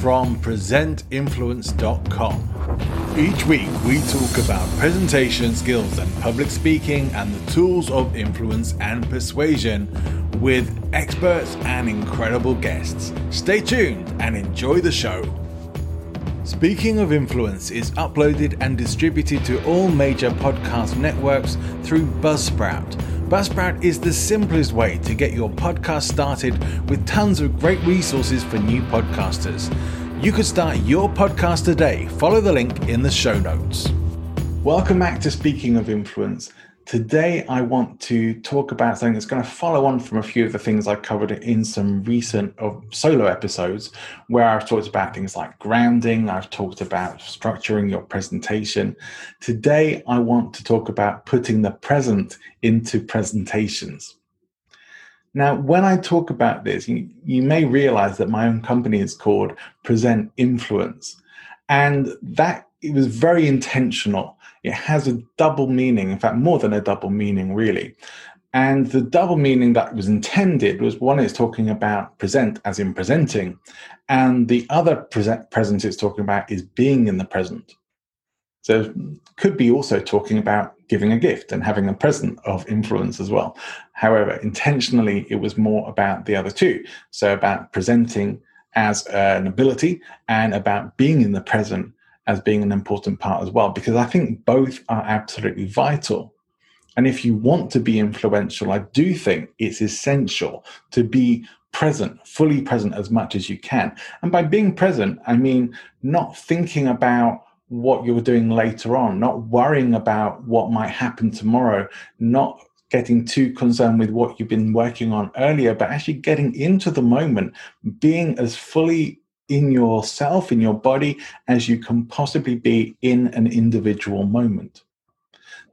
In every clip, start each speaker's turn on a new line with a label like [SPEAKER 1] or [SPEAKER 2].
[SPEAKER 1] from presentinfluence.com. Each week, we talk about presentation skills and public speaking and the tools of influence and persuasion with experts and incredible guests. Stay tuned and enjoy the show. Speaking of Influence is uploaded and distributed to all major podcast networks through Buzzsprout. Buzzsprout is the simplest way to get your podcast started with tons of great resources for new podcasters. You could start your podcast today. Follow the link in the show notes. Welcome back to Speaking of Influence. Today, I want to talk about something that's going to follow on from a few of the things I covered in some recent solo episodes, where I've talked about things like grounding, I've talked about structuring your presentation. Today, I want to talk about putting the present into presentations. Now, when I talk about this, you, you may realize that my own company is called Present Influence. And that it was very intentional it has a double meaning, in fact, more than a double meaning, really. And the double meaning that was intended was one is talking about present as in presenting, and the other present, present it's talking about is being in the present. So could be also talking about giving a gift and having a present of influence as well. However, intentionally, it was more about the other two. So about presenting as an ability and about being in the present as being an important part as well, because I think both are absolutely vital. And if you want to be influential, I do think it's essential to be present, fully present as much as you can. And by being present, I mean not thinking about what you're doing later on, not worrying about what might happen tomorrow, not getting too concerned with what you've been working on earlier, but actually getting into the moment, being as fully in yourself, in your body, as you can possibly be in an individual moment.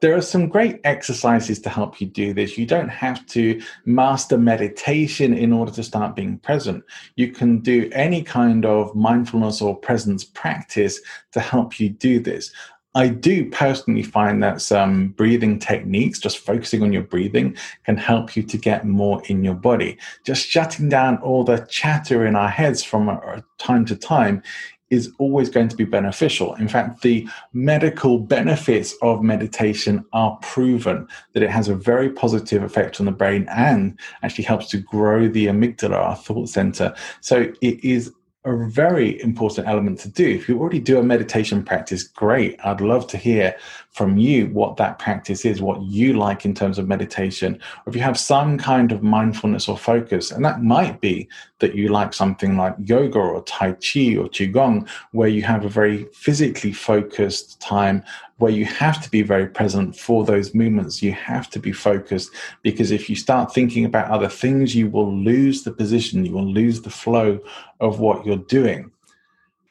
[SPEAKER 1] There are some great exercises to help you do this. You don't have to master meditation in order to start being present. You can do any kind of mindfulness or presence practice to help you do this. I do personally find that some breathing techniques, just focusing on your breathing, can help you to get more in your body. Just shutting down all the chatter in our heads from uh, time to time is always going to be beneficial. In fact, the medical benefits of meditation are proven that it has a very positive effect on the brain and actually helps to grow the amygdala, our thought center. So it is a very important element to do. If you already do a meditation practice, great. I'd love to hear from you what that practice is, what you like in terms of meditation, or if you have some kind of mindfulness or focus. And that might be that you like something like yoga or Tai Chi or Qigong, where you have a very physically focused time where you have to be very present for those movements. You have to be focused because if you start thinking about other things, you will lose the position, you will lose the flow of what you're doing.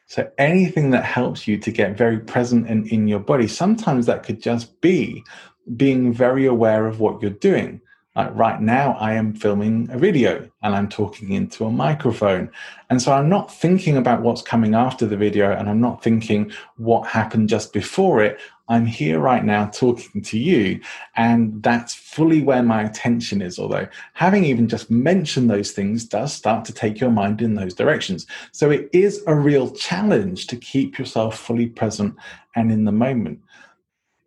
[SPEAKER 1] So anything that helps you to get very present and in your body, sometimes that could just be being very aware of what you're doing. Like right now, I am filming a video and I'm talking into a microphone. And so I'm not thinking about what's coming after the video and I'm not thinking what happened just before it. I'm here right now talking to you. And that's fully where my attention is. Although having even just mentioned those things does start to take your mind in those directions. So it is a real challenge to keep yourself fully present and in the moment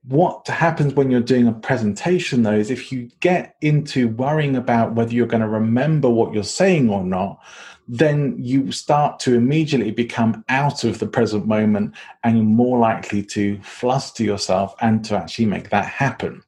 [SPEAKER 1] what happens when you're doing a presentation though is if you get into worrying about whether you're going to remember what you're saying or not then you start to immediately become out of the present moment and you're more likely to fluster yourself and to actually make that happen.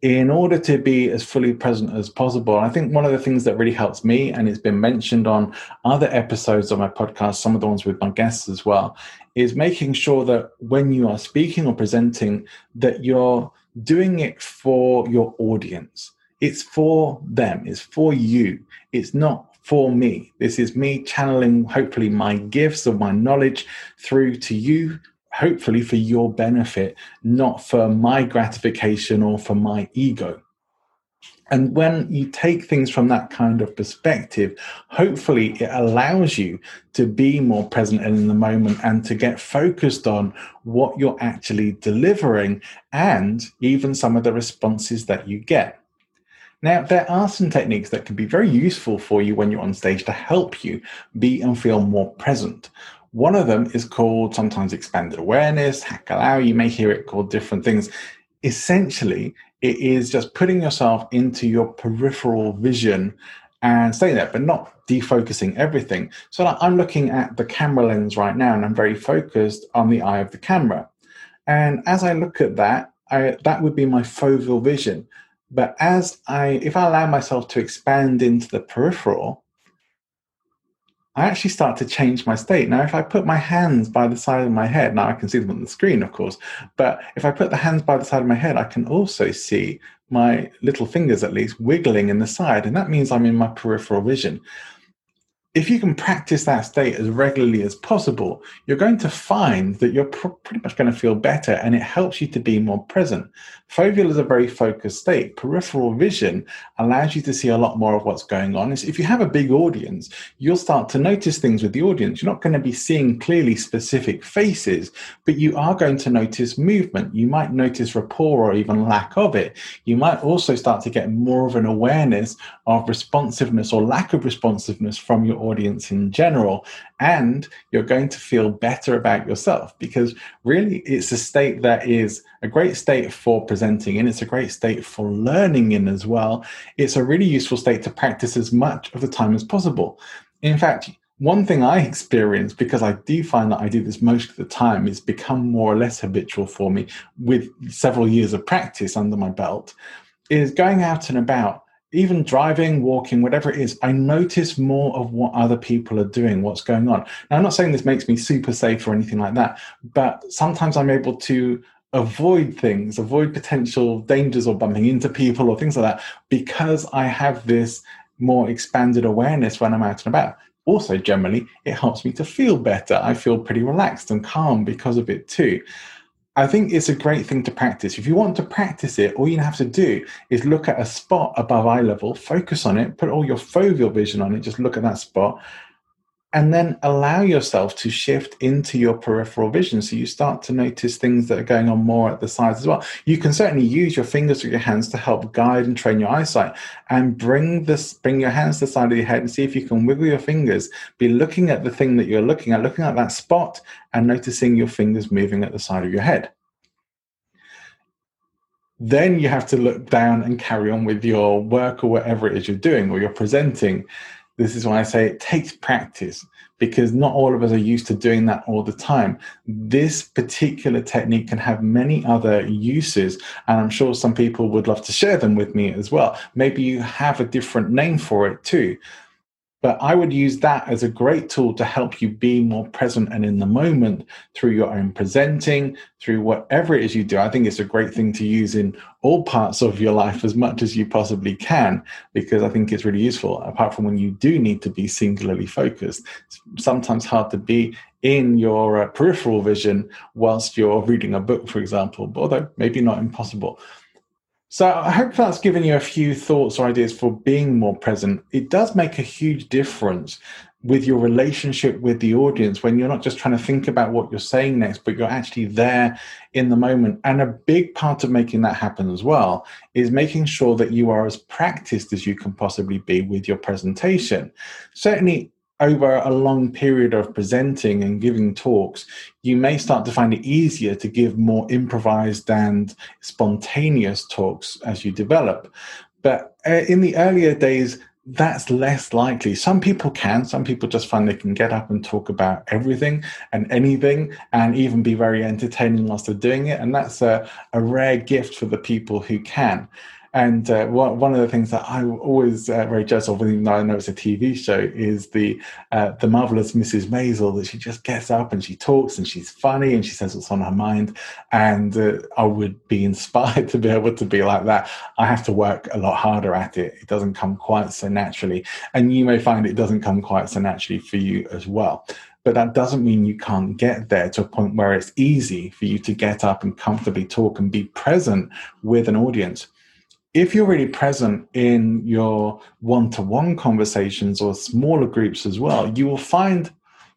[SPEAKER 1] In order to be as fully present as possible, I think one of the things that really helps me, and it's been mentioned on other episodes of my podcast, some of the ones with my guests as well, is making sure that when you are speaking or presenting, that you're doing it for your audience. It's for them, it's for you. It's not for me. This is me channeling, hopefully, my gifts or my knowledge through to you hopefully for your benefit, not for my gratification or for my ego. And when you take things from that kind of perspective, hopefully it allows you to be more present in the moment and to get focused on what you're actually delivering and even some of the responses that you get. Now, there are some techniques that can be very useful for you when you're on stage to help you be and feel more present. One of them is called sometimes expanded awareness, Hakalau. You may hear it called different things. Essentially, it is just putting yourself into your peripheral vision and staying there, but not defocusing everything. So like I'm looking at the camera lens right now, and I'm very focused on the eye of the camera. And as I look at that, I, that would be my foveal vision. But as I, if I allow myself to expand into the peripheral, I actually start to change my state. Now, if I put my hands by the side of my head, now I can see them on the screen, of course, but if I put the hands by the side of my head, I can also see my little fingers at least wiggling in the side. And that means I'm in my peripheral vision if you can practice that state as regularly as possible, you're going to find that you're pr- pretty much going to feel better and it helps you to be more present. Foveal is a very focused state. Peripheral vision allows you to see a lot more of what's going on. If you have a big audience, you'll start to notice things with the audience. You're not going to be seeing clearly specific faces, but you are going to notice movement. You might notice rapport or even lack of it. You might also start to get more of an awareness of responsiveness or lack of responsiveness from your audience in general. And you're going to feel better about yourself because really it's a state that is a great state for presenting in. It's a great state for learning in as well. It's a really useful state to practice as much of the time as possible. In fact, one thing I experience, because I do find that I do this most of the time, is become more or less habitual for me with several years of practice under my belt, is going out and about even driving, walking, whatever it is, I notice more of what other people are doing, what's going on. Now, I'm not saying this makes me super safe or anything like that, but sometimes I'm able to avoid things, avoid potential dangers or bumping into people or things like that because I have this more expanded awareness when I'm out and about. Also, generally, it helps me to feel better. I feel pretty relaxed and calm because of it too. I think it's a great thing to practice. If you want to practice it, all you have to do is look at a spot above eye level, focus on it, put all your foveal vision on it, just look at that spot, and then allow yourself to shift into your peripheral vision. So you start to notice things that are going on more at the sides as well. You can certainly use your fingers or your hands to help guide and train your eyesight and bring this, bring your hands to the side of your head and see if you can wiggle your fingers. Be looking at the thing that you're looking at, looking at that spot and noticing your fingers moving at the side of your head. Then you have to look down and carry on with your work or whatever it is you're doing or you're presenting this is why I say it takes practice because not all of us are used to doing that all the time. This particular technique can have many other uses, and I'm sure some people would love to share them with me as well. Maybe you have a different name for it too. But I would use that as a great tool to help you be more present and in the moment through your own presenting, through whatever it is you do. I think it's a great thing to use in all parts of your life as much as you possibly can, because I think it's really useful. Apart from when you do need to be singularly focused, it's sometimes hard to be in your uh, peripheral vision whilst you're reading a book, for example, although maybe not impossible. So I hope that's given you a few thoughts or ideas for being more present. It does make a huge difference with your relationship with the audience when you're not just trying to think about what you're saying next, but you're actually there in the moment. And a big part of making that happen as well is making sure that you are as practiced as you can possibly be with your presentation. Certainly, over a long period of presenting and giving talks, you may start to find it easier to give more improvised and spontaneous talks as you develop. But uh, in the earlier days, that's less likely. Some people can. Some people just find they can get up and talk about everything and anything and even be very entertaining whilst they're doing it. And that's a, a rare gift for the people who can. And uh, one of the things that I always uh, very jealous of, even though I know it's a TV show, is the uh, the marvelous Mrs. Maisel that she just gets up and she talks and she's funny and she says what's on her mind. And uh, I would be inspired to be able to be like that. I have to work a lot harder at it. It doesn't come quite so naturally, and you may find it doesn't come quite so naturally for you as well but that doesn't mean you can't get there to a point where it's easy for you to get up and comfortably talk and be present with an audience if you're really present in your one-to-one conversations or smaller groups as well you will find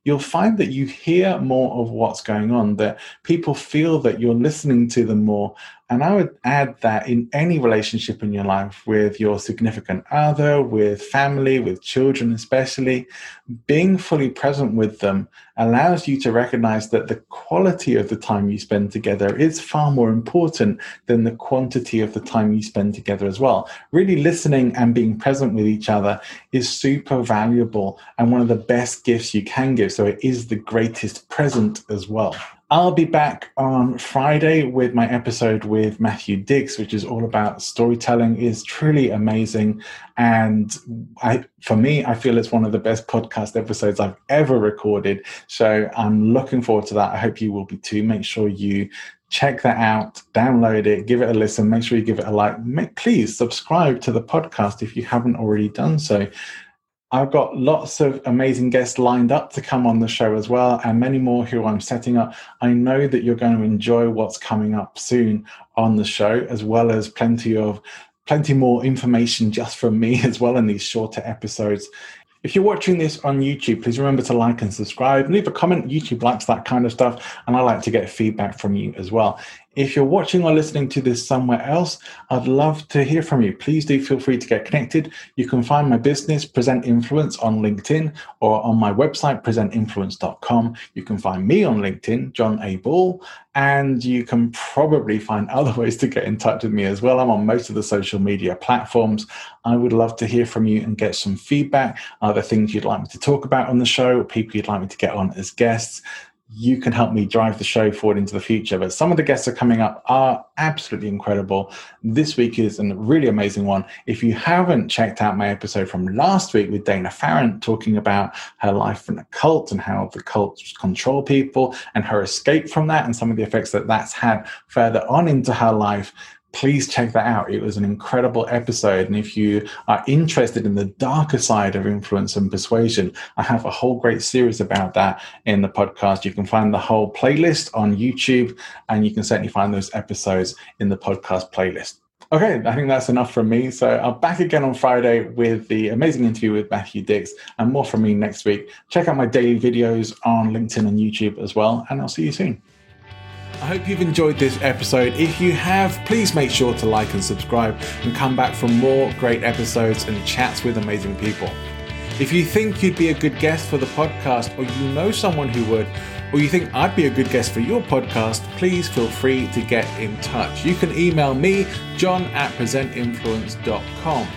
[SPEAKER 1] you'll find that you hear more of what's going on that people feel that you're listening to them more and I would add that in any relationship in your life with your significant other, with family, with children, especially, being fully present with them allows you to recognize that the quality of the time you spend together is far more important than the quantity of the time you spend together as well. Really listening and being present with each other is super valuable and one of the best gifts you can give. So it is the greatest present as well. I'll be back on Friday with my episode with Matthew Dicks, which is all about storytelling. is truly amazing, and I, for me, I feel it's one of the best podcast episodes I've ever recorded. So I'm looking forward to that. I hope you will be too. Make sure you check that out, download it, give it a listen. Make sure you give it a like. Make, please subscribe to the podcast if you haven't already done so. I've got lots of amazing guests lined up to come on the show as well, and many more who I'm setting up. I know that you're going to enjoy what's coming up soon on the show, as well as plenty of plenty more information just from me as well in these shorter episodes. If you're watching this on YouTube, please remember to like and subscribe. Leave a comment. YouTube likes that kind of stuff, and I like to get feedback from you as well. If you're watching or listening to this somewhere else, I'd love to hear from you. Please do feel free to get connected. You can find my business, Present Influence, on LinkedIn or on my website, presentinfluence.com. You can find me on LinkedIn, John A. Ball, and you can probably find other ways to get in touch with me as well. I'm on most of the social media platforms. I would love to hear from you and get some feedback. Are there things you'd like me to talk about on the show, or people you'd like me to get on as guests? You can help me drive the show forward into the future. But some of the guests are coming up are absolutely incredible. This week is a really amazing one. If you haven't checked out my episode from last week with Dana Farrant talking about her life in a cult and how the cults control people and her escape from that and some of the effects that that's had further on into her life, please check that out. It was an incredible episode. And if you are interested in the darker side of influence and persuasion, I have a whole great series about that in the podcast. You can find the whole playlist on YouTube, and you can certainly find those episodes in the podcast playlist. Okay, I think that's enough from me. So I'm back again on Friday with the amazing interview with Matthew Dicks and more from me next week. Check out my daily videos on LinkedIn and YouTube as well, and I'll see you soon. I hope you've enjoyed this episode. If you have, please make sure to like and subscribe and come back for more great episodes and chats with amazing people. If you think you'd be a good guest for the podcast, or you know someone who would, or you think I'd be a good guest for your podcast, please feel free to get in touch. You can email me, john at presentinfluence.com.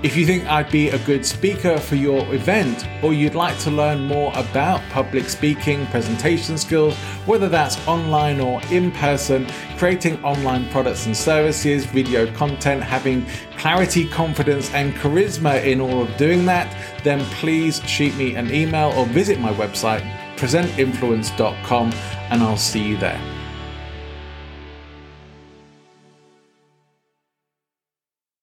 [SPEAKER 1] If you think I'd be a good speaker for your event, or you'd like to learn more about public speaking, presentation skills, whether that's online or in person, creating online products and services, video content, having clarity, confidence, and charisma in all of doing that, then please shoot me an email or visit my website, presentinfluence.com, and I'll see you there.